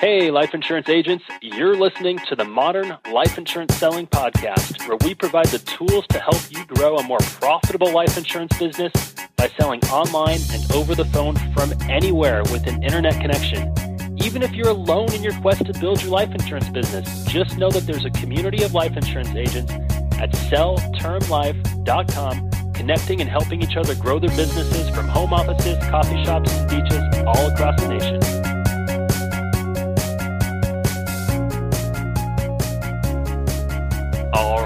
Hey, life insurance agents, you're listening to the Modern Life Insurance Selling Podcast, where we provide the tools to help you grow a more profitable life insurance business by selling online and over the phone from anywhere with an internet connection. Even if you're alone in your quest to build your life insurance business, just know that there's a community of life insurance agents at selltermlife.com connecting and helping each other grow their businesses from home offices, coffee shops, and beaches all across the nation.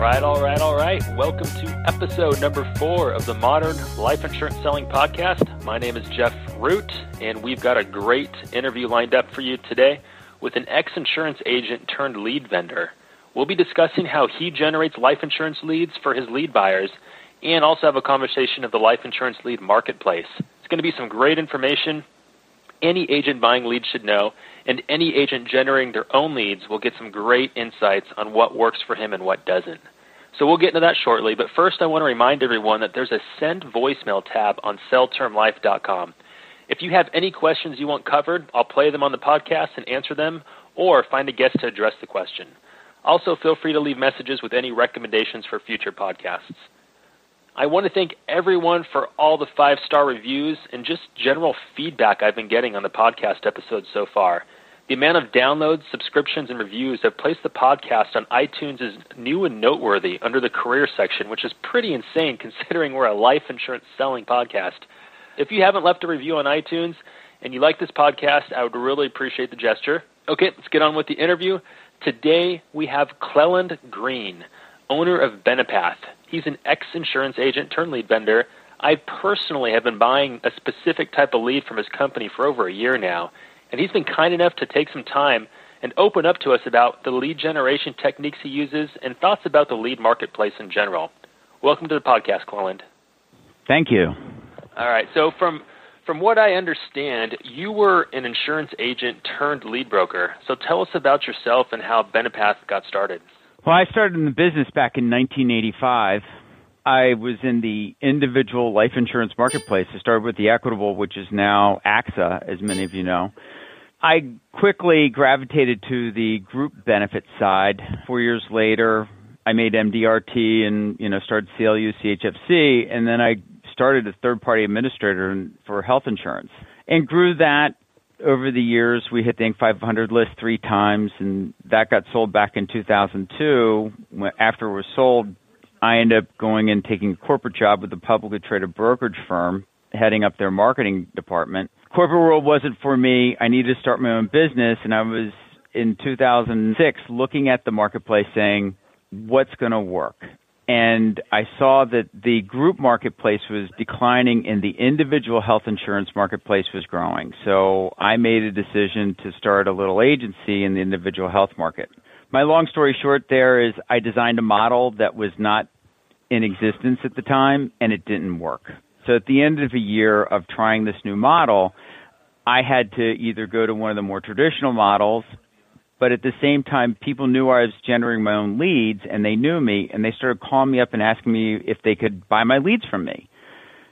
Right, all right, all right. Welcome to episode number four of the Modern Life Insurance Selling Podcast. My name is Jeff Root, and we've got a great interview lined up for you today with an ex insurance agent turned lead vendor. We'll be discussing how he generates life insurance leads for his lead buyers and also have a conversation of the life insurance lead marketplace. It's going to be some great information any agent buying leads should know, and any agent generating their own leads will get some great insights on what works for him and what doesn't. So we'll get into that shortly, but first I want to remind everyone that there's a send voicemail tab on selltermlife.com. If you have any questions you want covered, I'll play them on the podcast and answer them, or find a guest to address the question. Also, feel free to leave messages with any recommendations for future podcasts. I want to thank everyone for all the five star reviews and just general feedback I've been getting on the podcast episodes so far. The amount of downloads, subscriptions, and reviews have placed the podcast on iTunes as new and noteworthy under the career section, which is pretty insane considering we're a life insurance selling podcast. If you haven't left a review on iTunes and you like this podcast, I would really appreciate the gesture. Okay, let's get on with the interview. Today we have Clelland Green, owner of Benepath. He's an ex insurance agent turned lead vendor. I personally have been buying a specific type of lead from his company for over a year now, and he's been kind enough to take some time and open up to us about the lead generation techniques he uses and thoughts about the lead marketplace in general. Welcome to the podcast, Clelland. Thank you. All right. So from from what I understand, you were an insurance agent turned lead broker. So tell us about yourself and how Benepath got started. Well, I started in the business back in 1985. I was in the individual life insurance marketplace. I started with the Equitable, which is now AXA, as many of you know. I quickly gravitated to the group benefit side. Four years later, I made MDRT and you know started CLU CHFC, and then I started a third party administrator for health insurance and grew that over the years, we hit the Inc. 500 list three times, and that got sold back in 2002. After it was sold, I ended up going and taking a corporate job with a publicly traded brokerage firm, heading up their marketing department. Corporate world wasn't for me. I needed to start my own business, and I was in 2006 looking at the marketplace saying, what's going to work? and I saw that the group marketplace was declining and the individual health insurance marketplace was growing. So I made a decision to start a little agency in the individual health market. My long story short there is I designed a model that was not in existence at the time and it didn't work. So at the end of a year of trying this new model, I had to either go to one of the more traditional models but at the same time, people knew I was generating my own leads and they knew me and they started calling me up and asking me if they could buy my leads from me.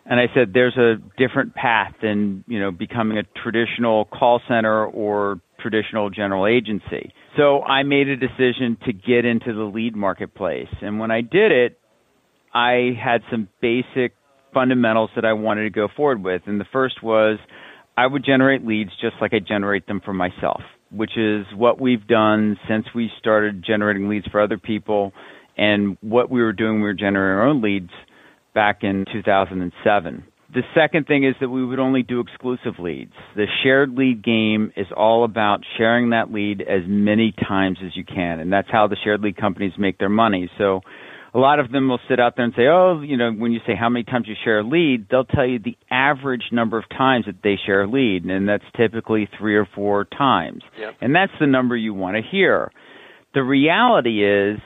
And I said, there's a different path than, you know, becoming a traditional call center or traditional general agency. So I made a decision to get into the lead marketplace. And when I did it, I had some basic fundamentals that I wanted to go forward with. And the first was I would generate leads just like I generate them for myself which is what we've done since we started generating leads for other people and what we were doing, we were generating our own leads back in 2007. The second thing is that we would only do exclusive leads. The shared lead game is all about sharing that lead as many times as you can, and that's how the shared lead companies make their money. So a lot of them will sit out there and say, oh, you know, when you say how many times you share a lead, they'll tell you the average number of times that they share a lead, and that's typically three or four times. Yep. And that's the number you want to hear. The reality is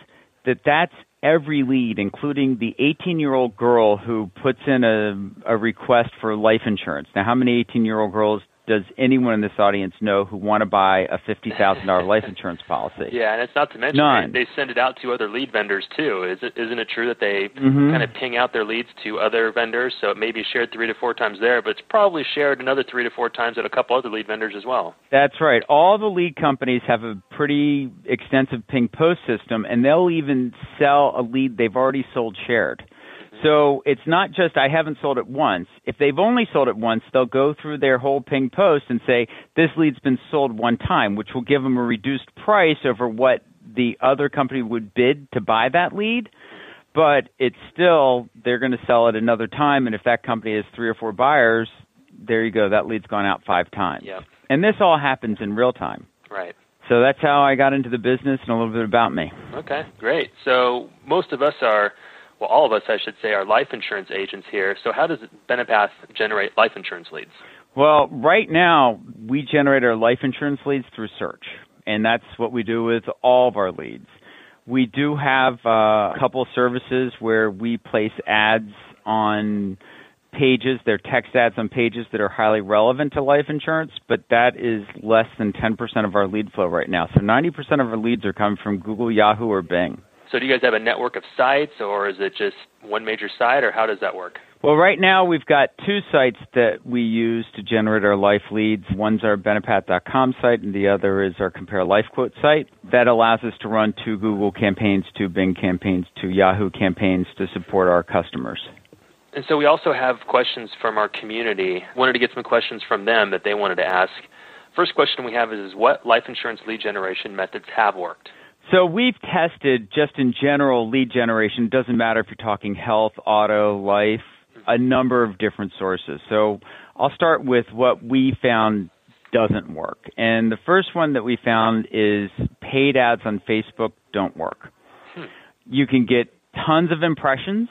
that that's every lead, including the 18 year old girl who puts in a, a request for life insurance. Now, how many 18 year old girls does anyone in this audience know who want to buy a fifty thousand dollar life insurance policy? Yeah, and it's not to mention None. They, they send it out to other lead vendors too. Is it, isn't it true that they Mhm. kind of ping out their leads to other vendors? So it may be shared three to four times there, but it's probably shared another three to four times at a couple other lead vendors as well. That's right. All the lead companies have a pretty extensive ping post system, and they'll even sell a lead they've already sold shared. So it's not just I haven't sold it once. If they've only sold it once, they'll go through their whole ping post and say this lead's been sold one time, which will give them a reduced price over what the other company would bid to buy that lead. But it's still they're going to sell it another time, and if that company has three or four buyers, there you go. That lead's gone out five times. Yeah. And this all happens in real time. Right. So that's how I got into the business and a little bit about me. Okay, great. So most of us are, well, all of us, I should say, are life insurance agents here. So how does Benepath generate life insurance leads? Well, right now we generate our life insurance leads through search, and that's what we do with all of our leads. We do have uh, a couple of services where we place ads on pages, they're text ads on pages that are highly relevant to life insurance, but that is less than 10% of our lead flow right now. So 90% of our leads are coming from Google, Yahoo, or Bing. So do you guys have a network of sites, or is it just one major site, or how does that work? Well, right now we've got two sites that we use to generate our life leads. One's our Benepath.com site, and the other is our Compare Life Quote site. That allows us to run two Google campaigns, two Bing campaigns, two Yahoo campaigns to support our customers. And so we also have questions from our community. Wanted to get some questions from them that they wanted to ask. First question we have is, is what life insurance lead generation methods have worked? So we've tested just in general lead generation. Doesn't matter if you're talking health, auto, life, a number of different sources. So I'll start with what we found doesn't work. And the first one that we found is paid ads on Facebook don't work. You can get tons of impressions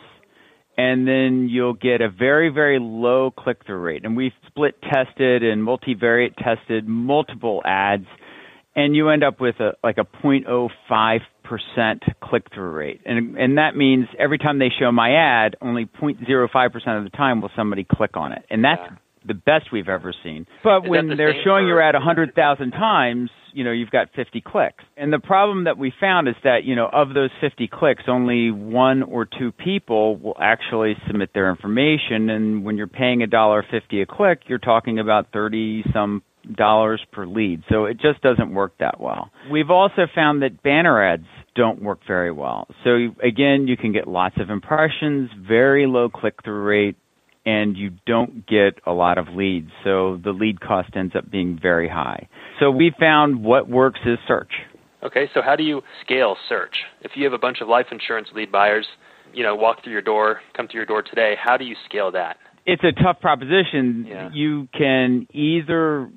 and then you'll get a very, very low click through rate. And we've split tested and multivariate tested multiple ads and you end up with a like a 0.05 percent click through rate, and and that means every time they show my ad, only 0.05 percent of the time will somebody click on it, and that's Yeah. the best we've ever seen. But Is when the they're showing your ad 100,000 times, you know you've got 50 clicks, and the problem that we found is that you know of those 50 clicks, only one or two people will actually submit their information, and when you're paying a dollar fifty a click, you're talking about 30 some dollars per lead. So it just doesn't work that well. We've also found that banner ads don't work very well. So again, you can get lots of impressions, very low click through rate, and you don't get a lot of leads. So the lead cost ends up being very high. So we found what works is search. Okay, so how do you scale search? If you have a bunch of life insurance lead buyers, you know, walk through your door, come to your door today, how do you scale that? it's a tough proposition. Yeah. You can either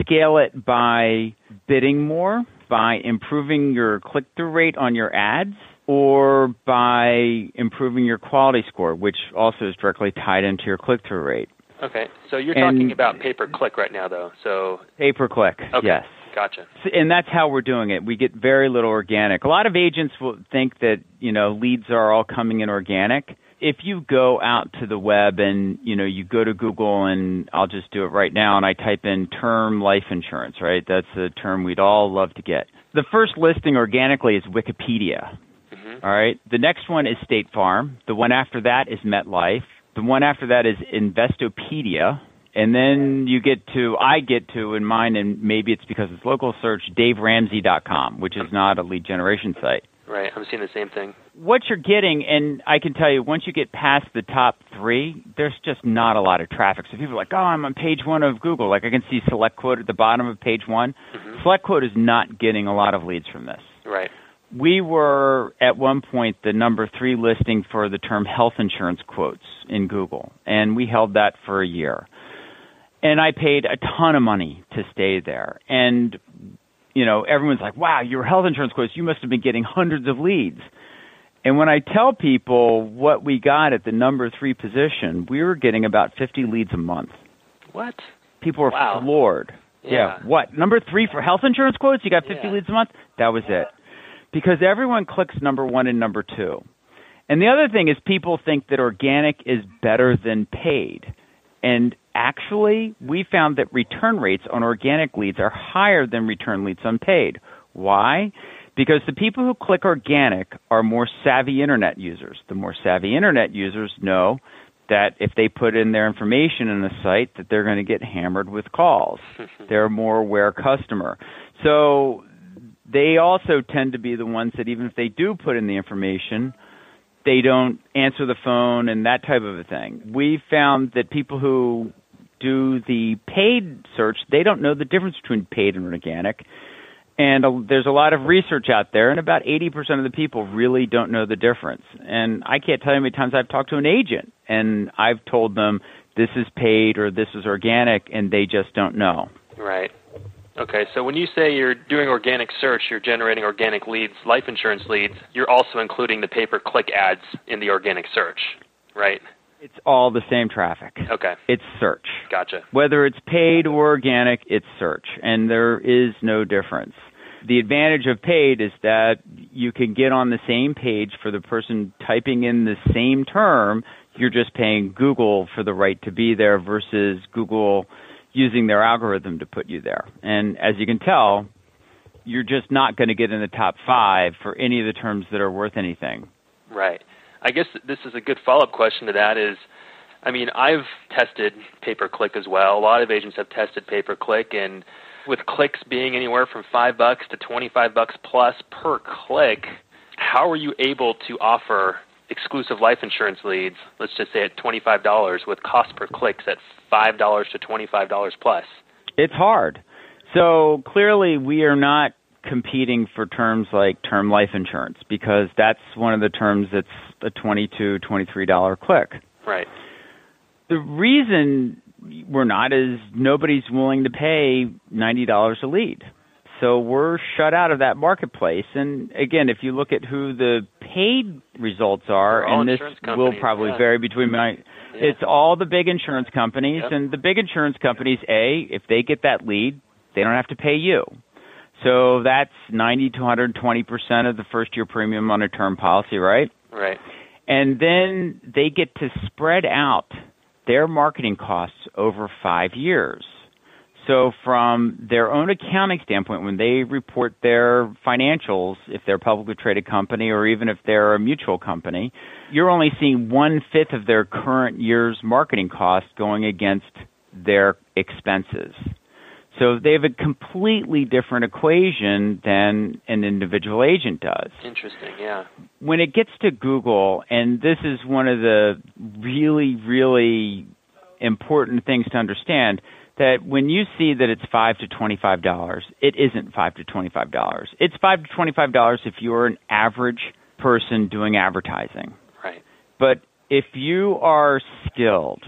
scale it by bidding more, by improving your click through rate on your ads, or by improving your quality score, which also is directly tied into your click through rate. Okay, so you're And- talking about pay per click right now, though. So Pay per click, okay, yes. gotcha. and that's how we're doing it. We get very little organic. A lot of agents will think that you know leads are all coming in organic. If you go out to the web and you know you go to Google and I'll just do it right now and I type in term life insurance, right? That's a term we'd all love to get. The first listing organically is Wikipedia. hmm All right. The next one is State Farm. The one after that is MetLife. The one after that is Investopedia. And then you get to, I get to in mine, and maybe it's because it's local search, DaveRamsey.com, which is not a lead generation site. Right, I'm seeing the same thing. What you're getting, and I can tell you, once you get past the top three, there's just not a lot of traffic. So people are like, oh, I'm on page one of Google. Like I can see Select Quote at the bottom of page one. hmm Select Quote is not getting a lot of leads from this Right. we were at one point the number three listing for the term health insurance quotes in Google, and we held that for a year. And I paid a ton of money to stay there. And, you know, everyone's like, wow, your health insurance quotes, you must have been getting hundreds of leads. And when I tell people what we got at the number three position, we were getting about 50 leads a month. What? People were Wow. floored. Yeah. What? Number three for health insurance quotes? You got 50 Yeah. leads a month? That was it. Because everyone clicks number one and number two. And the other thing is people think that organic is better than paid. And actually, we found that return rates on organic leads are higher than return leads on paid. Why? Because the people who click organic are more savvy internet users. The more savvy internet users know that if they put in their information in a site that they're going to get hammered with calls. they're a more aware customer. So they also tend to be the ones that even if they do put in the information, they don't answer the phone and that type of a thing. We found that people who do the paid search, they don't know the difference between paid and organic. And uh, there's a lot of research out there, and about 80% of the people really don't know the difference. And I can't tell you how many times I've talked to an agent, and I've told them this is paid or this is organic, and they just don't know. Right. Okay, so when you say you're doing organic search, you're generating organic leads, life insurance leads, you're also including the pay per click ads in the organic search, right? It's all the same traffic. Okay. It's search. Gotcha. Whether it's paid or organic, it's search, and there is no difference. The advantage of paid is that you can get on the same page for the person typing in the same term. You're just paying Google for the right to be there versus Google using their algorithm to put you there. And as you can tell, you're just not going to get in the top five for any of the terms that are worth anything. Right. I guess this is a good follow up question to that is I mean, I've tested pay per click as well. A lot of agents have tested pay per click and with clicks being anywhere from 5 bucks to 25 bucks plus per click, how are you able to offer exclusive life insurance leads, let's just say at $25 with cost per clicks at $5 to $25 plus? It's hard. So clearly we are not competing for terms like term life insurance because that's one of the terms that's a $22, $23 click. Right. The reason we're not is nobody's willing to pay $90 a lead. So we're shut out of that marketplace. And again, if you look at who the paid results are, and this will probably yeah. vary between my, yeah. it's all the big insurance companies, yep. and the big insurance companies. A, if they get that lead, they don't have to pay you. So that's 90 to 120 percent of the first year premium on a term policy, right? Right. And then they get to spread out their marketing costs over five years. So, from their own accounting standpoint, when they report their financials, if they're a publicly traded company or even if they're a mutual company, you're only seeing one fifth of their current year's marketing costs going against their expenses. So they have a completely different equation than an individual agent does. Interesting, yeah. When it gets to Google, and this is one of the really, really important things to understand, that when you see that it's five to twenty-five dollars, it isn't five to twenty-five dollars. It's five to twenty-five dollars if you're an average person doing advertising. Right. But if you are skilled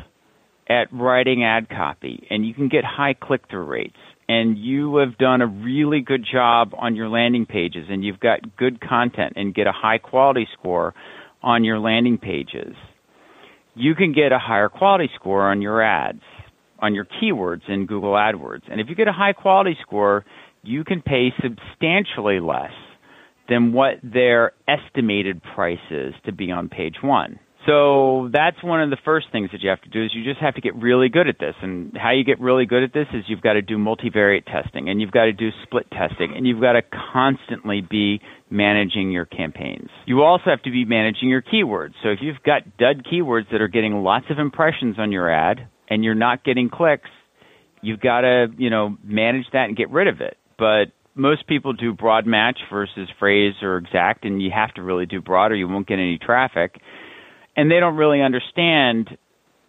at writing ad copy and you can get high click-through rates and you have done a really good job on your landing pages and you've got good content and get a high quality score on your landing pages, you can get a higher quality score on your ads on your keywords in Google AdWords. And if you get a high quality score, you can pay substantially less than what their estimated price is to be on page one. So that's one of the first things that you have to do is you just have to get really good at this. And how you get really good at this is you've got to do multivariate testing and you've got to do split testing and you've got to constantly be managing your campaigns. You also have to be managing your keywords. So if you've got dud keywords that are getting lots of impressions on your ad, and you're not getting clicks, you've got to, you know, manage that and get rid of it. But most people do broad match versus phrase or exact, and you have to really do broad or you won't get any traffic. And they don't really understand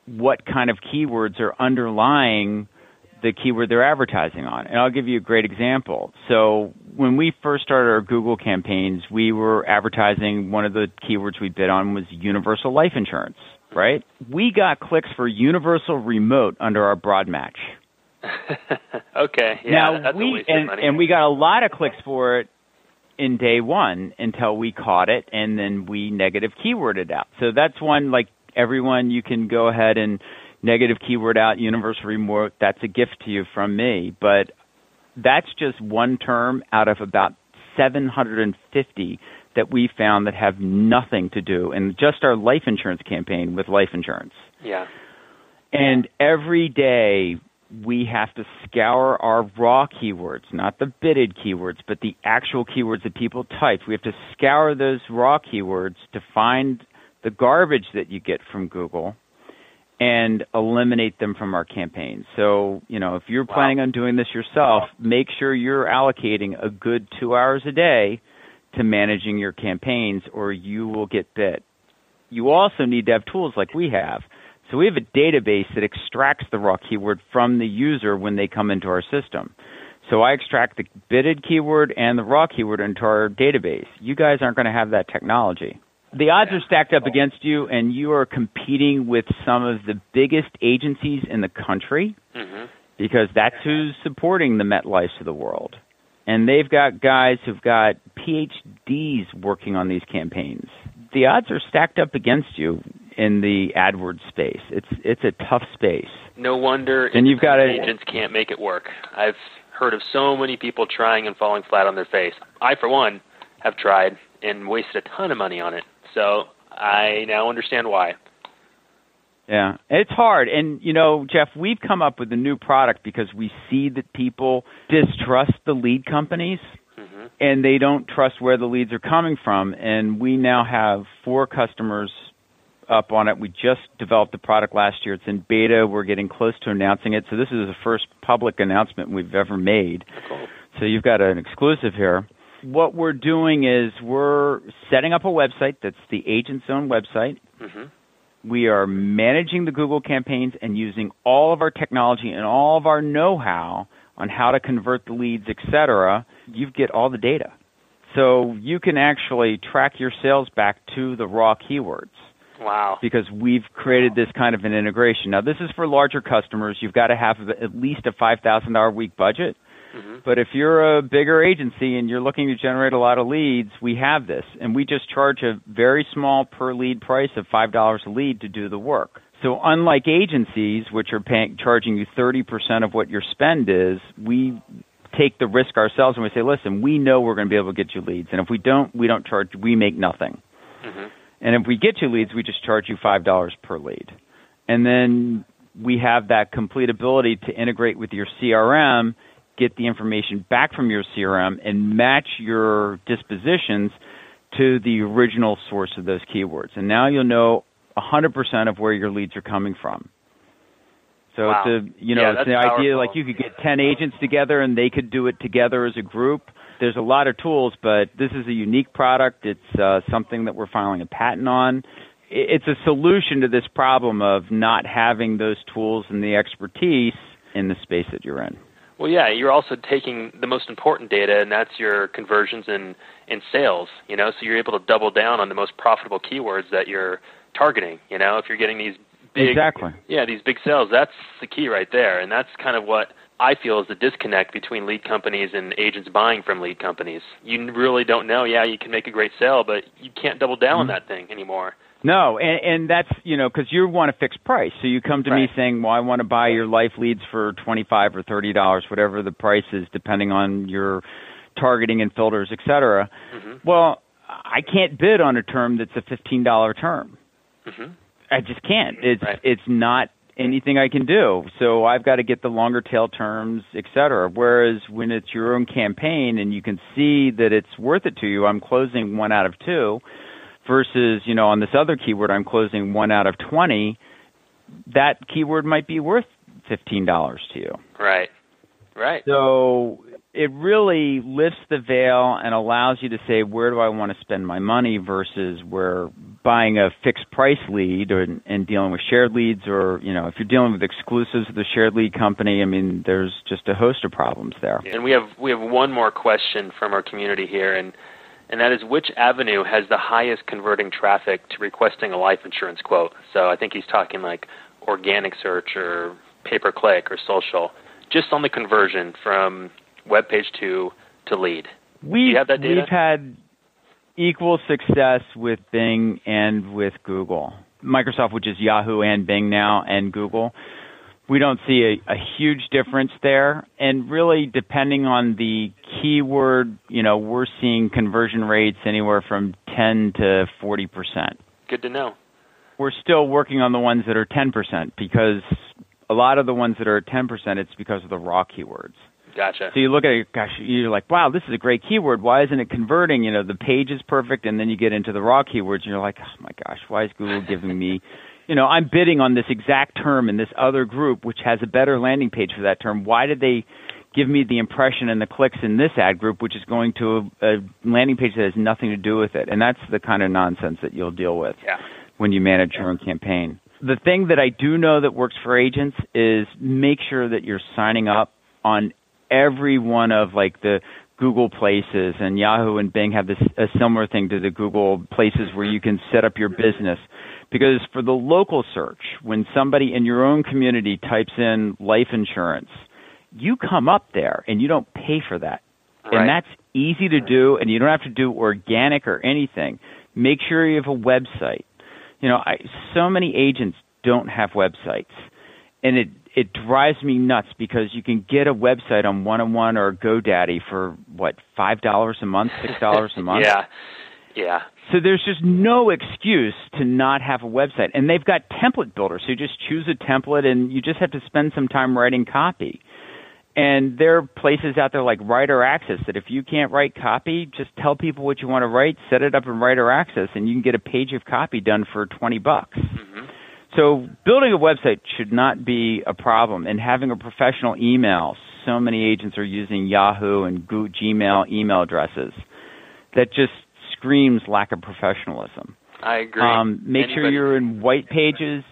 what kind of keywords are underlying the keyword they're advertising on. And I'll give you a great example. So when we first started our Google campaigns, we were advertising one of the keywords we bid on was universal life insurance right? We got clicks for Universal Remote under our broad match. okay. Yeah, now that's we and, and we got a lot of clicks for it in day one until we caught it and then we negative keyworded out. So that's one like everyone you can go ahead and negative keyword out universal remote. That's a gift to you from me, but that's just one term out of about 750 that we found that have nothing to do in just our life insurance campaign with life insurance. Yeah. And every day we have to scour our raw keywords, not the bidded keywords, but the actual keywords that people type. We have to scour those raw keywords to find the garbage that you get from Google and eliminate them from our campaigns. So, you know, if you're wow. planning on doing this yourself, make sure you're allocating a good two hours a day to managing your campaigns or you will get bit. You also need to have tools like we have so we have a database that extracts the raw keyword from the user when they come into our system. So I extract the bidded keyword and the raw keyword into our database. You guys aren't going to have that technology. The odds are stacked up against you, and you are competing with some of the biggest agencies in the country mm-hmm. because that's who's supporting the MetLifes of the world. And they've got guys who've got PhDs working on these campaigns. The odds are stacked up against you in the AdWords space. It's it's a tough space. No wonder and you've got agents can't make it work. I've heard of so many people trying and falling flat on their face. I, for one, have tried and wasted a ton of money on it. So I now understand why. Yeah, it's hard. And, you know, Jeff, we've come up with a new product because we see that people distrust the lead companies mm-hmm. and they don't trust where the leads are coming from. And we now have four customers up on it. We just developed the product last year. It's in beta. We're getting close to announcing it. So this is the first public announcement we've ever made. Cool. So you've got an exclusive here. What we're doing is we're setting up a website that's the agent's own website. Mm-hmm. We are managing the Google campaigns and using all of our technology and all of our know-how on how to convert the leads, etc. You get all the data. So you can actually track your sales back to the raw keywords. Wow. Because we've created this kind of an integration. Now, this is for larger customers. You've got to have at least a $5,000 a week budget. Mm-hmm. But if you're a bigger agency and you're looking to generate a lot of leads, we have this. And we just charge a very small per lead price of $5 a lead to do the work. So unlike agencies, which are paying, charging you 30% of what your spend is, we take the risk ourselves and we say, listen, we know we're going to be able to get you leads. And if we don't, we don't charge, we make nothing. Mm-hmm. And if we get you leads, we just charge you $5 per lead. And then we have that complete ability to integrate with your CRM, get the information back from your CRM, and match your dispositions to the original source of those keywords. And now you'll know 100% of where your leads are coming from. So wow. it's a you know yeah, it's the idea like you could get ten agents together and they could do it together as a group there's a lot of tools, but this is a unique product. It's uh, something that we're filing a patent on. It's a solution to this problem of not having those tools and the expertise in the space that you're in. Well, yeah, you're also taking the most important data, and that's your conversions and, and sales. You know, so you're able to double down on the most profitable keywords that you're targeting. You know, if you're getting these big, exactly, yeah, these big sales, that's the key right there, and that's kind of what I feel is the disconnect between lead companies and agents buying from lead companies. You really don't know. Yeah, you can make a great sale, but you can't double down mm-hmm. on that thing anymore. No, and, and that's you know because you want a fixed price. So you come to right. me saying, "Well, I want to buy your life leads for twenty five or thirty dollars, whatever the price is, depending on your targeting and filters, et cetera." Mm-hmm. Well, I can't bid on a term that's a fifteen dollar term. Mm-hmm. I just can't. It's right. it's not anything I can do. So I've got to get the longer tail terms, et cetera. Whereas when it's your own campaign and you can see that it's worth it to you, I'm closing one out of two versus, you know, on this other keyword, I'm closing one out of 20. That keyword might be worth $15 to you. Right. Right. So it really lifts the veil and allows you to say where do I want to spend my money versus where buying a fixed price lead or, and dealing with shared leads or you know if you're dealing with exclusives of the shared lead company I mean there's just a host of problems there. And we have we have one more question from our community here and and that is which avenue has the highest converting traffic to requesting a life insurance quote. So I think he's talking like organic search or pay per click or social. Just on the conversion from web page to to lead. We have that data? we've had equal success with Bing and with Google. Microsoft, which is Yahoo and Bing now, and Google. We don't see a, a huge difference there. And really, depending on the keyword, you know, we're seeing conversion rates anywhere from 10 to 40%. Good to know. we're still working on the ones that are 10% because a lot of the ones that are 10%, it's because of the raw keywords. Gotcha. So you look at it, gosh, you're like, wow, this is a great keyword. Why isn't it converting? You know, the page is perfect, and then you get into the raw keywords, and you're like, oh my gosh, why is Google giving me, you know, I'm bidding on this exact term in this other group, which has a better landing page for that term. Why did they give me the impression and the clicks in this ad group, which is going to a, a landing page that has nothing to do with it? And that's the kind of nonsense that you'll deal with yeah. when you manage your own campaign. The thing that I do know that works for agents is make sure that you're signing up on every one of like the Google Places and Yahoo and Bing have this a similar thing to the Google Places where you can set up your business. Because for the local search, when somebody in your own community types in life insurance, you come up there and you don't pay for that. Right. And that's easy to do and you don't have to do organic or anything. Make sure you have a website. You know, I, so many agents don't have websites. And it it drives me nuts because you can get a website on one on one or GoDaddy for what five dollars a month, six dollars a month. yeah, yeah. So there's just no excuse to not have a website, and they've got template builders. So you just choose a template, and you just have to spend some time writing copy. And there are places out there like Writer Access that if you can't write copy, just tell people what you want to write, set it up in Writer Access, and you can get a page of copy done for twenty bucks. Mm-hmm. So building a website should not be a problem, and having a professional email. So many agents are using Yahoo and Gmail email addresses. That just screams lack of professionalism. I agree. Um, make Anybody- sure you're in white pages,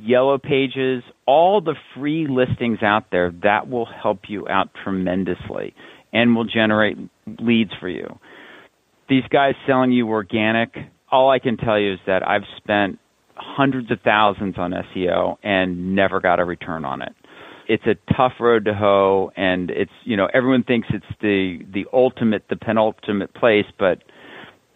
yellow pages, all the free listings out there. That will help you out tremendously and will generate leads for you. These guys selling you organic, all I can tell you is that I've spent hundreds of thousands on SEO and never got a return on it. It's a tough road to hoe and it's, you know, everyone thinks it's the the ultimate the penultimate place, but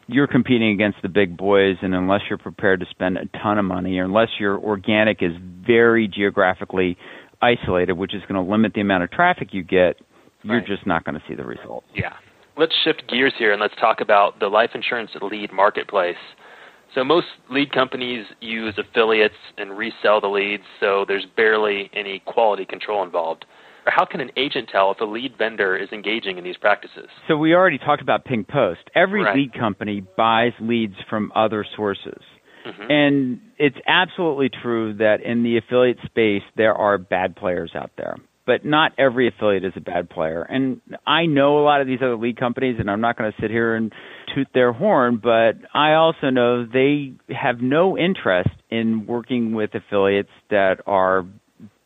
you're competing against the big boys and unless you're prepared to spend a ton of money or unless your organic is very geographically isolated, which is going to limit the amount of traffic you get, you're Right. just not going to see the results. Yeah. Let's shift gears here and let's talk about the life insurance lead marketplace. So most lead companies use affiliates and resell the leads, so there's barely any quality control involved. How can an agent tell if a lead vendor is engaging in these practices? So we already talked about Ping Post. Every Right. lead company buys leads from other sources. Mhm. And it's absolutely true that in the affiliate space there are bad players out there. But not every affiliate is a bad player. And I know a lot of these other lead companies and I'm not going to sit here and toot their horn, but I also know they have no interest in working with affiliates that are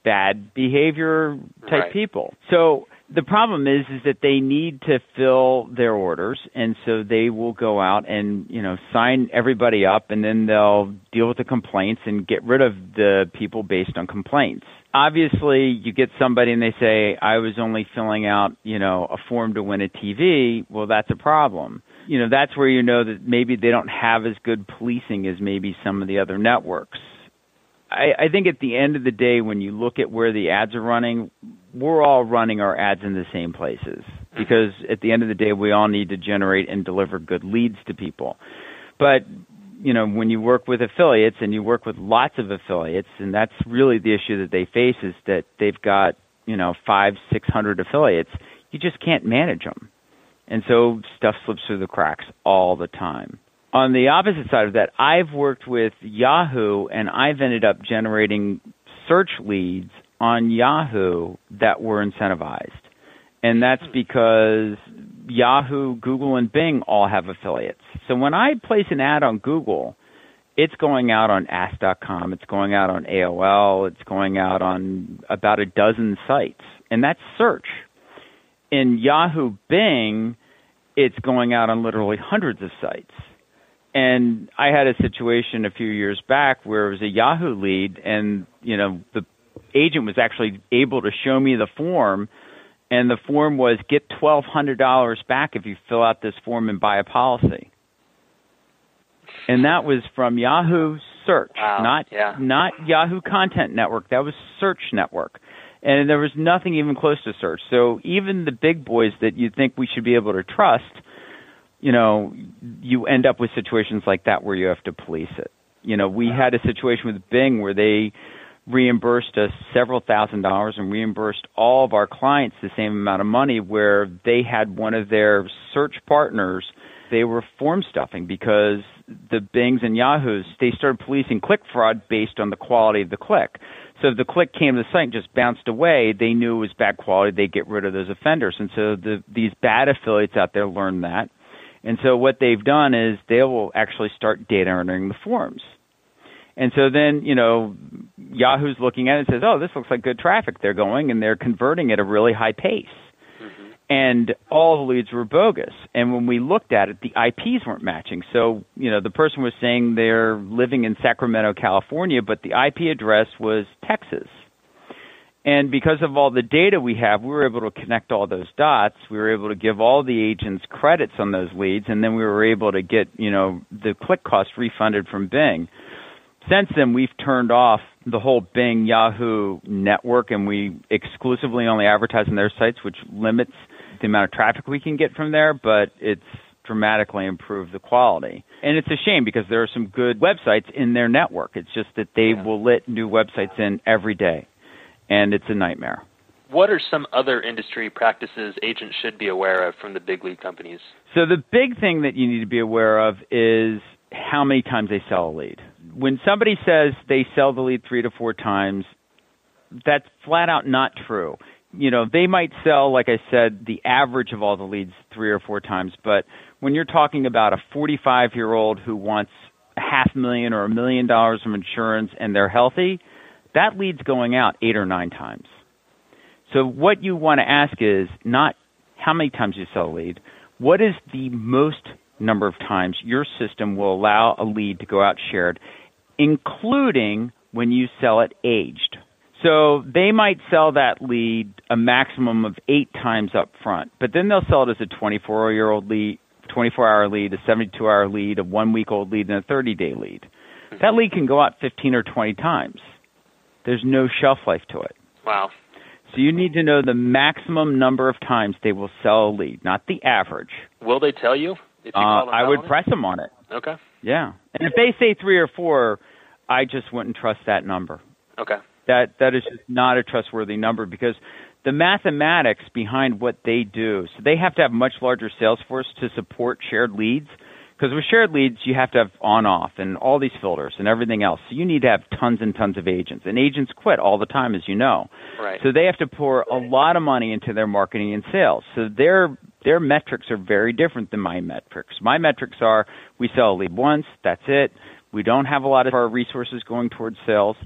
bad behavior type Right. people. So the problem is is that they need to fill their orders and so they will go out and you know sign everybody up and then they'll deal with the complaints and get rid of the people based on complaints obviously you get somebody and they say i was only filling out you know a form to win a tv well that's a problem. You know that's where you know that maybe they don't have as good policing as maybe some of the other networks. I, I think at the end of the day, when you look at where the ads are running, we're all running our ads in the same places. Mm-hmm. Because at the end of the day, we all need to generate and deliver good leads to people. But you know, when you work with affiliates and you work with lots of affiliates, and that's really the issue that they face is that they've got you know five, six hundred affiliates. You just can't manage them, and so stuff slips through the cracks all the time on the opposite side of that, I've worked with Yahoo and I've ended up generating search leads on Yahoo that were incentivized. And that's because Yahoo, Google, and Bing all have affiliates. So when I place an ad on Google, it's going out on Ask.com, it's going out on AOL, it's going out on about a dozen sites. And that's search. In Yahoo, Bing, it's going out on literally hundreds of sites. And I had a situation a few years back where it was a Yahoo lead, and you know the agent was actually able to show me the form, and the form was get twelve hundred dollars back if you fill out this form and buy a policy. And that was from Yahoo Search, Wow, not yeah. not Yahoo Content Network. That was Search Network, and there was nothing even close to Search. So even the big boys that you think we should be able to trust you know, you end up with situations like that where you have to police it. You know, we had a situation with Bing where they reimbursed us several thousand dollars and reimbursed all of our clients the same amount of money where they had one of their search partners they were form stuffing because the Bings and Yahoos they started policing click fraud based on the quality of the click. So if the click came to the site and just bounced away, they knew it was bad quality. They get rid of those offenders, and so the, these bad affiliates out there learn that. And so what they've done is they will actually start data entering the forms. And so then, you know, Yahoo's looking at it and says, "Oh, this looks like good traffic. They're going and they're converting at a really high pace." Mm-hmm. And all the leads were bogus. And when we looked at it, the IPs weren't matching. So, you know, the person was saying they're living in Sacramento, California, but the IP address was Texas. And because of all the data we have, we were able to connect all those dots. We were able to give all the agents credits on those leads, and then we were able to get, you know, the click cost refunded from Bing since then we've turned off the whole Bing Yahoo network and we exclusively only advertise on their sites, which limits the amount of traffic we can get from there, but it's dramatically improved the quality. And it's a shame because there are some good websites in their network. It's just that they yeah. will let new websites in every day, and it's a nightmare. What are some other industry practices agents should be aware of from the big lead companies? So, the big thing that you need to be aware of is how many times they sell a lead when somebody says they sell the lead three to four times, that's flat out not true. You know, they might sell, like I said, the average of all the leads three or four times, but when you're talking about a 45 year old who wants a half million or a million dollars of insurance and they're healthy, that lead's going out eight or nine times. So what you want to ask is not how many times you sell a lead, what is the most number of times your system will allow a lead to go out shared including when you sell it aged. So they might sell that lead a maximum of eight times up front, but then they'll sell it as a 24 year old lead, 24 hour lead, a 72 hour lead, a one week old lead, and a 30 day lead. That lead can go out 15 or 20 times. There's no shelf life to it. Wow. So you need to know the maximum number of times they will sell a lead, not the average. Will they tell you? If you uh, I would press them on it. Okay. Yeah, and if they say three or four, I just wouldn't trust that number. Okay. That that is just not a trustworthy number because the mathematics behind what they do. So they have to have much larger sales force to support shared leads. Because with shared leads, you have to have on off and all these filters and everything else. So you need to have tons and tons of agents. And agents quit all the time, as you know. Right. So they have to pour a lot of money into their marketing and sales. So their their metrics are very different than my metrics. My metrics are we sell a lead once, that's it. We don't have a lot of our resources going towards sales,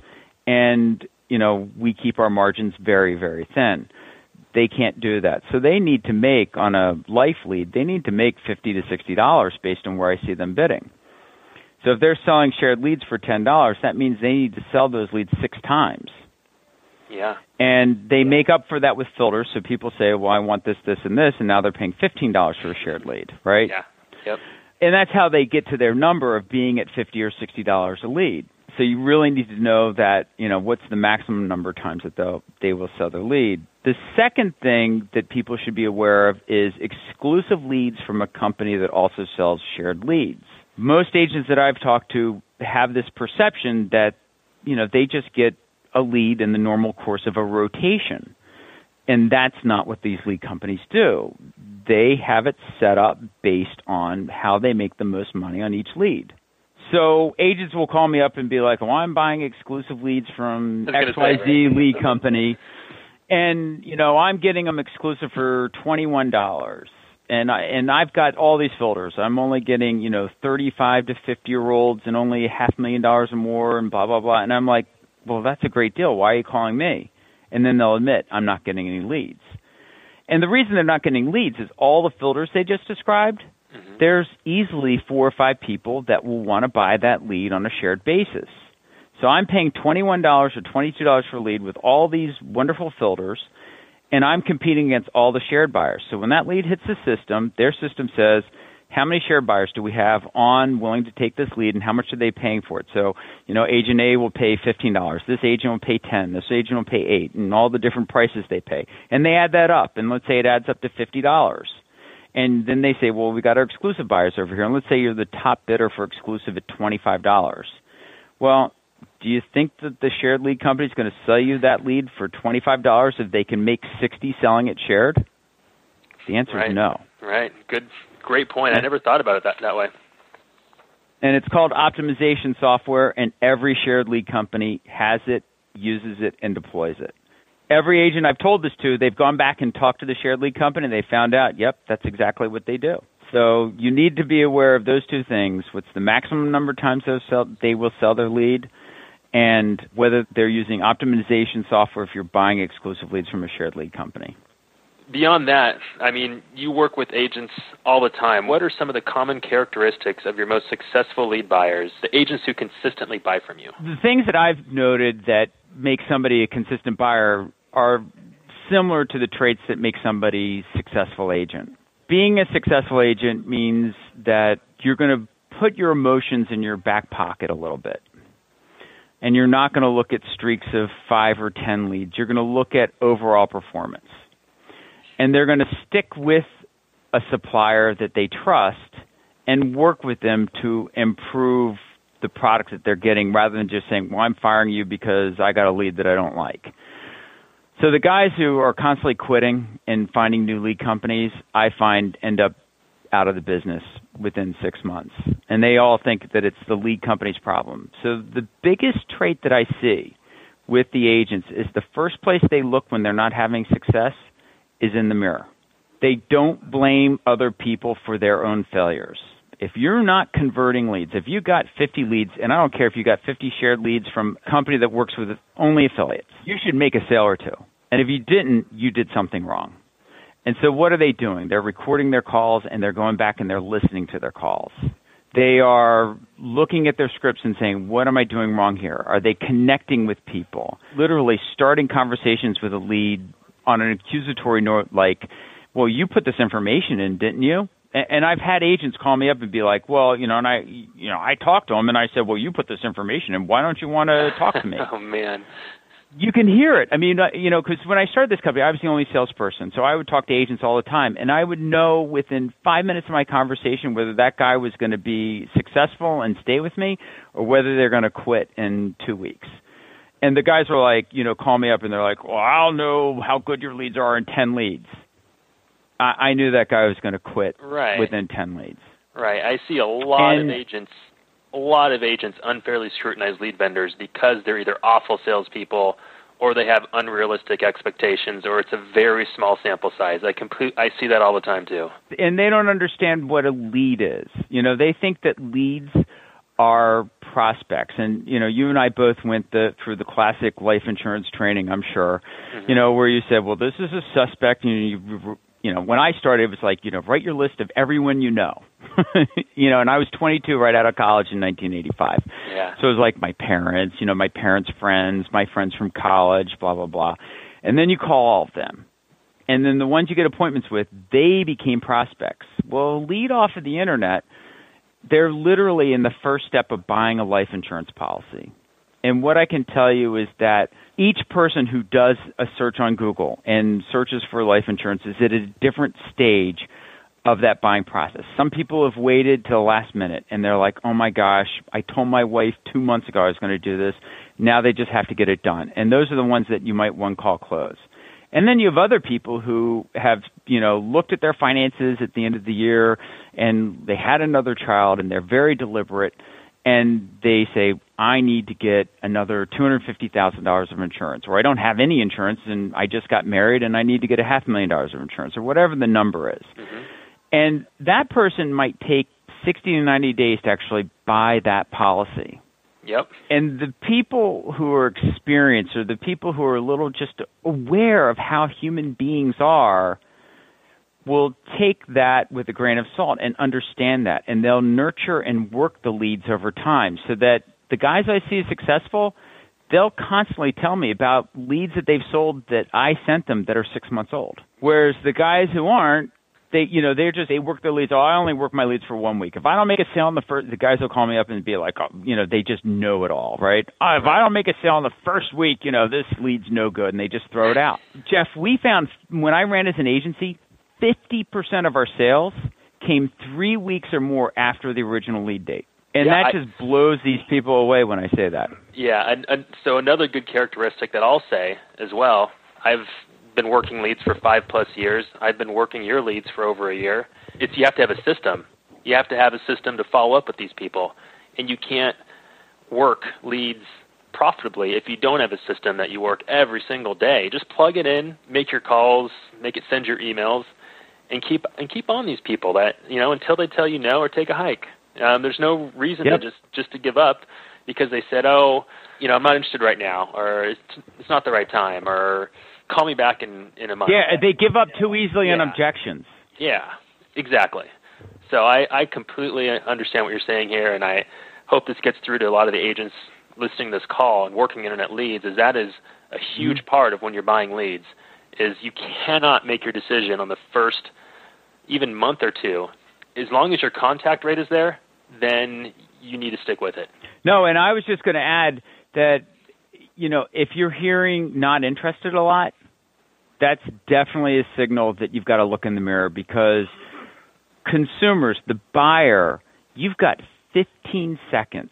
and you know we keep our margins very very thin. They can't do that, so they need to make on a life lead. They need to make fifty to sixty dollars based on where I see them bidding. So if they're selling shared leads for ten dollars, that means they need to sell those leads six times. Yeah. And they make up for that with filters. So people say, well, I want this, this, and this, and now they're paying $15 for a shared lead, right? Yeah. Yep. And that's how they get to their number of being at 50 or $60 a lead. So you really need to know that, you know, what's the maximum number of times that they'll, they will sell their lead. The second thing that people should be aware of is exclusive leads from a company that also sells shared leads. Most agents that I've talked to have this perception that, you know, they just get a lead in the normal course of a rotation. And that's not what these lead companies do. They have it set up based on how they make the most money on each lead. So agents will call me up and be like, "Well, I'm buying exclusive leads from XYZ lead company, and you know I'm getting them exclusive for twenty one dollars, and I and I've got all these filters. I'm only getting you know thirty five to fifty year olds and only half million dollars or more, and blah blah blah. And I'm like, well, that's a great deal. Why are you calling me? And then they'll admit, I'm not getting any leads. And the reason they're not getting leads is all the filters they just described. Mm-hmm. There's easily four or five people that will want to buy that lead on a shared basis. So I'm paying $21 or $22 for a lead with all these wonderful filters, and I'm competing against all the shared buyers. So when that lead hits the system, their system says, how many share buyers do we have on willing to take this lead and how much are they paying for it? So, you know, agent A will pay $15. This agent will pay 10. This agent will pay 8 and all the different prices they pay. And they add that up and let's say it adds up to $50. And then they say, well, we got our exclusive buyers over here and let's say you're the top bidder for exclusive at $25. Well, do you think that the shared lead company is going to sell you that lead for $25 if they can make 60 selling it shared? The answer right. is no. Right. Good. Great point. I never thought about it that, that way. And it's called optimization software, and every shared lead company has it, uses it, and deploys it. Every agent I've told this to, they've gone back and talked to the shared lead company, and they found out, yep, that's exactly what they do. So you need to be aware of those two things. What's the maximum number of times sell, they will sell their lead, and whether they're using optimization software if you're buying exclusive leads from a shared lead company beyond that, I mean, you work with agents all the time. What are some of the common characteristics of your most successful lead buyers, the agents who consistently buy from you? The things that I've noted that make somebody a consistent buyer are similar to the traits that make somebody successful agent. Being a successful agent means that you're going to put your emotions in your back pocket a little bit. And you're not going to look at streaks of five or ten leads. You're going to look at overall performance and they're going to stick with a supplier that they trust and work with them to improve the products that they're getting rather than just saying, well, I'm firing you because I got a lead that I don't like. So the guys who are constantly quitting and finding new lead companies, I find end up out of the business within six months. And they all think that it's the lead company's problem. So the biggest trait that I see with the agents is the first place they look when they're not having success is in the mirror. They don't blame other people for their own failures. If you're not converting leads, if you got 50 leads, and I don't care if you got 50 shared leads from a company that works with only affiliates, you should make a sale or two. And if you didn't, you did something wrong. And so what are they doing? They're recording their calls and they're going back and they're listening to their calls. They are looking at their scripts and saying, what am I doing wrong here? Are they connecting with people? Literally starting conversations with a lead on an accusatory note like, well, you put this information in, didn't you? And I've had agents call me up and be like, well, you know, and I, you know, I talked to them and I said, well, you put this information in. Why don't you want to talk to me? oh man. You can hear it. I mean, uh, you know, because when I started this company, I was the only salesperson, so I would talk to agents all the time, and I would know within five minutes of my conversation whether that guy was going to be successful and stay with me, or whether they're going to quit in two weeks and the guys were like, you know, call me up and they're like, well, I'll know how good your leads are in 10 leads. I, I knew that guy was going to quit right. within 10 leads. Right. I see a lot and, of agents, a lot of agents unfairly scrutinize lead vendors because they're either awful salespeople or they have unrealistic expectations or it's a very small sample size. I complete, I see that all the time too. And they don't understand what a lead is. You know, they think that leads are prospects. And you know you and I both went the, through the classic life insurance training I'm sure mm-hmm. you know where you said well this is a suspect you you, you know when I started it was like you know write your list of everyone you know. You know and I was 22 right out of college in 1985 yeah. So it was like my parents you know my parents friends my friends from college blah blah blah. And then you call all of them. And then the ones you get appointments with they became prospects. Well lead off of the internet they're literally in the first step of buying a life insurance policy. And what I can tell you is that each person who does a search on Google and searches for life insurance is at a different stage of that buying process. Some people have waited till the last minute and they're like, oh my gosh, I told my wife two months ago I was going to do this. Now they just have to get it done. And those are the ones that you might one call close. And then you have other people who have, you know, looked at their finances at the end of the year and they had another child and they're very deliberate and they say, I need to get another $250,000 of insurance or I don't have any insurance and I just got married and I need to get a half million dollars of insurance or whatever the number is. Mm-hmm. And that person might take 60 to 90 days to actually buy that policy. Yep. And the people who are experienced or the people who are a little just aware of how human beings are will take that with a grain of salt and understand that. And they'll nurture and work the leads over time. So that the guys I see successful they'll constantly tell me about leads that they've sold that I sent them that are 6 months old. Whereas the guys who aren't they you know they're just they work their leads. Oh, I only work my leads for one week. If I don't make a sale on the first, the guys will call me up and be like, oh, you know, they just know it all, right? Uh, if I don't make a sale on the first week, you know, this lead's no good, and they just throw it out. Jeff, we found when I ran as an agency, fifty percent of our sales came three weeks or more after the original lead date. And Yeah, that I- just blows these people away when I say that. Yeah, and, and so another good characteristic that I'll say as well, I've been working leads for five plus years. I've been working your leads for over a year. It's you have to have a system. You have to have a system to follow up with these people, and you can't work leads profitably if you don't have a system that you work every single day. Just plug it in, make your calls, make it send your emails, and keep and keep on these people that you know until they tell you no or take a hike. Um, there's no reason Yep. to just just to give up because they said, oh, you know, I'm not interested right now, or it's, it's not the right time, or call me back in in a month. Yeah, they give up too easily on objections. Yeah, exactly. So I, I completely understand what you're saying here, and I hope this gets through to a lot of the agents listening to this call and working internet leads. Is that is a huge mm-hmm. part of when you're buying leads. Is you cannot make your decision on the first even month or two. As long as your contact rate is there, then you need to stick with it. No, and I was just going to add that you know if you're hearing not interested a lot, that's definitely a signal that you've got to look in the mirror because consumers, the buyer, you've got 15 seconds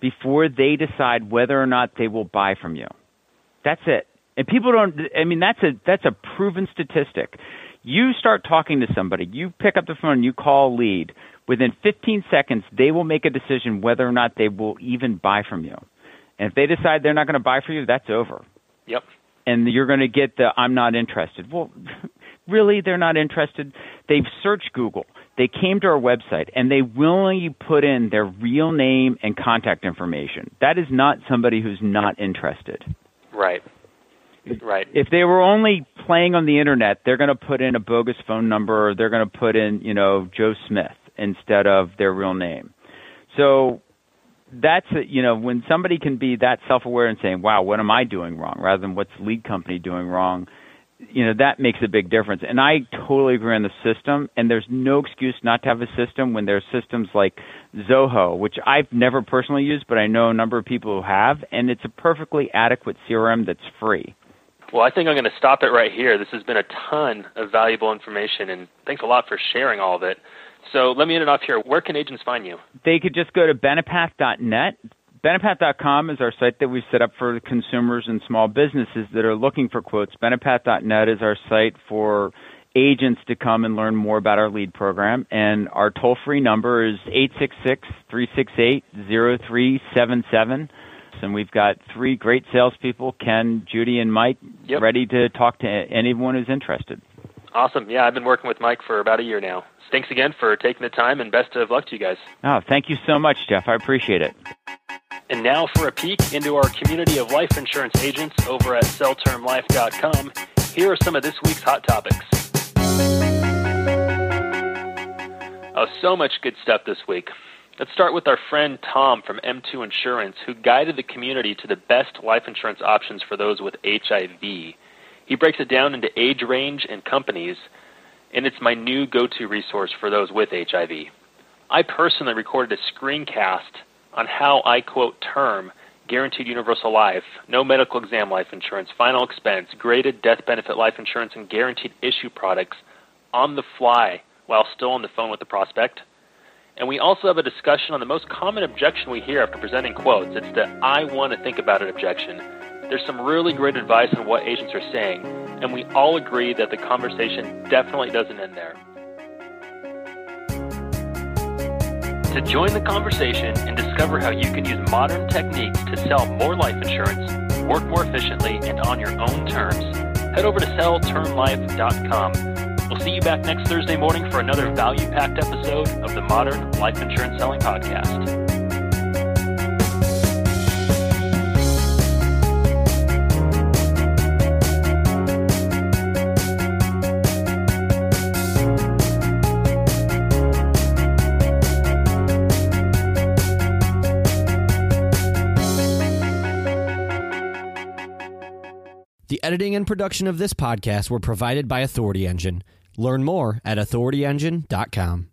before they decide whether or not they will buy from you. That's it. And people don't I mean that's a that's a proven statistic. You start talking to somebody, you pick up the phone, you call lead. Within 15 seconds, they will make a decision whether or not they will even buy from you. And if they decide they're not going to buy from you, that's over. Yep. And you're going to get the I'm not interested. Well, really, they're not interested. They've searched Google. They came to our website and they willingly put in their real name and contact information. That is not somebody who's not interested. Right. Right. If they were only playing on the internet, they're going to put in a bogus phone number or they're going to put in, you know, Joe Smith instead of their real name. So that's you know when somebody can be that self-aware and saying, "Wow, what am I doing wrong?" rather than what's lead company doing wrong. You know that makes a big difference, and I totally agree on the system. And there's no excuse not to have a system when there's systems like Zoho, which I've never personally used, but I know a number of people who have, and it's a perfectly adequate CRM that's free. Well, I think I'm going to stop it right here. This has been a ton of valuable information, and thanks a lot for sharing all of it. So let me end it off here. Where can agents find you? they could just go to benepath.net. Benepath.com is our site that we've set up for consumers and small businesses that are looking for quotes. Benepath.net is our site for agents to come and learn more about our lead program. And our toll free number is 866 368 0377. And we've got three great salespeople Ken, Judy, and Mike Yep. ready to talk to anyone who's interested. Awesome. Yeah, I've been working with Mike for about a year now. Thanks again for taking the time, and best of luck to you guys. Oh, thank you so much, Jeff. I appreciate it. And now for a peek into our community of life insurance agents over at selltermlife.com. Here are some of this week's hot topics. Oh, so much good stuff this week. Let's start with our friend Tom from M2 Insurance, who guided the community to the best life insurance options for those with HIV. He breaks it down into age range and companies, and it's my new go to resource for those with HIV. I personally recorded a screencast on how I quote term guaranteed universal life, no medical exam life insurance, final expense, graded death benefit life insurance, and guaranteed issue products on the fly while still on the phone with the prospect. And we also have a discussion on the most common objection we hear after presenting quotes. It's the I want to think about it objection. There's some really great advice on what agents are saying, and we all agree that the conversation definitely doesn't end there. To join the conversation and discover how you can use modern techniques to sell more life insurance, work more efficiently, and on your own terms, head over to selltermlife.com. We'll see you back next Thursday morning for another value packed episode of the Modern Life Insurance Selling Podcast. Editing and production of this podcast were provided by Authority Engine. Learn more at authorityengine.com.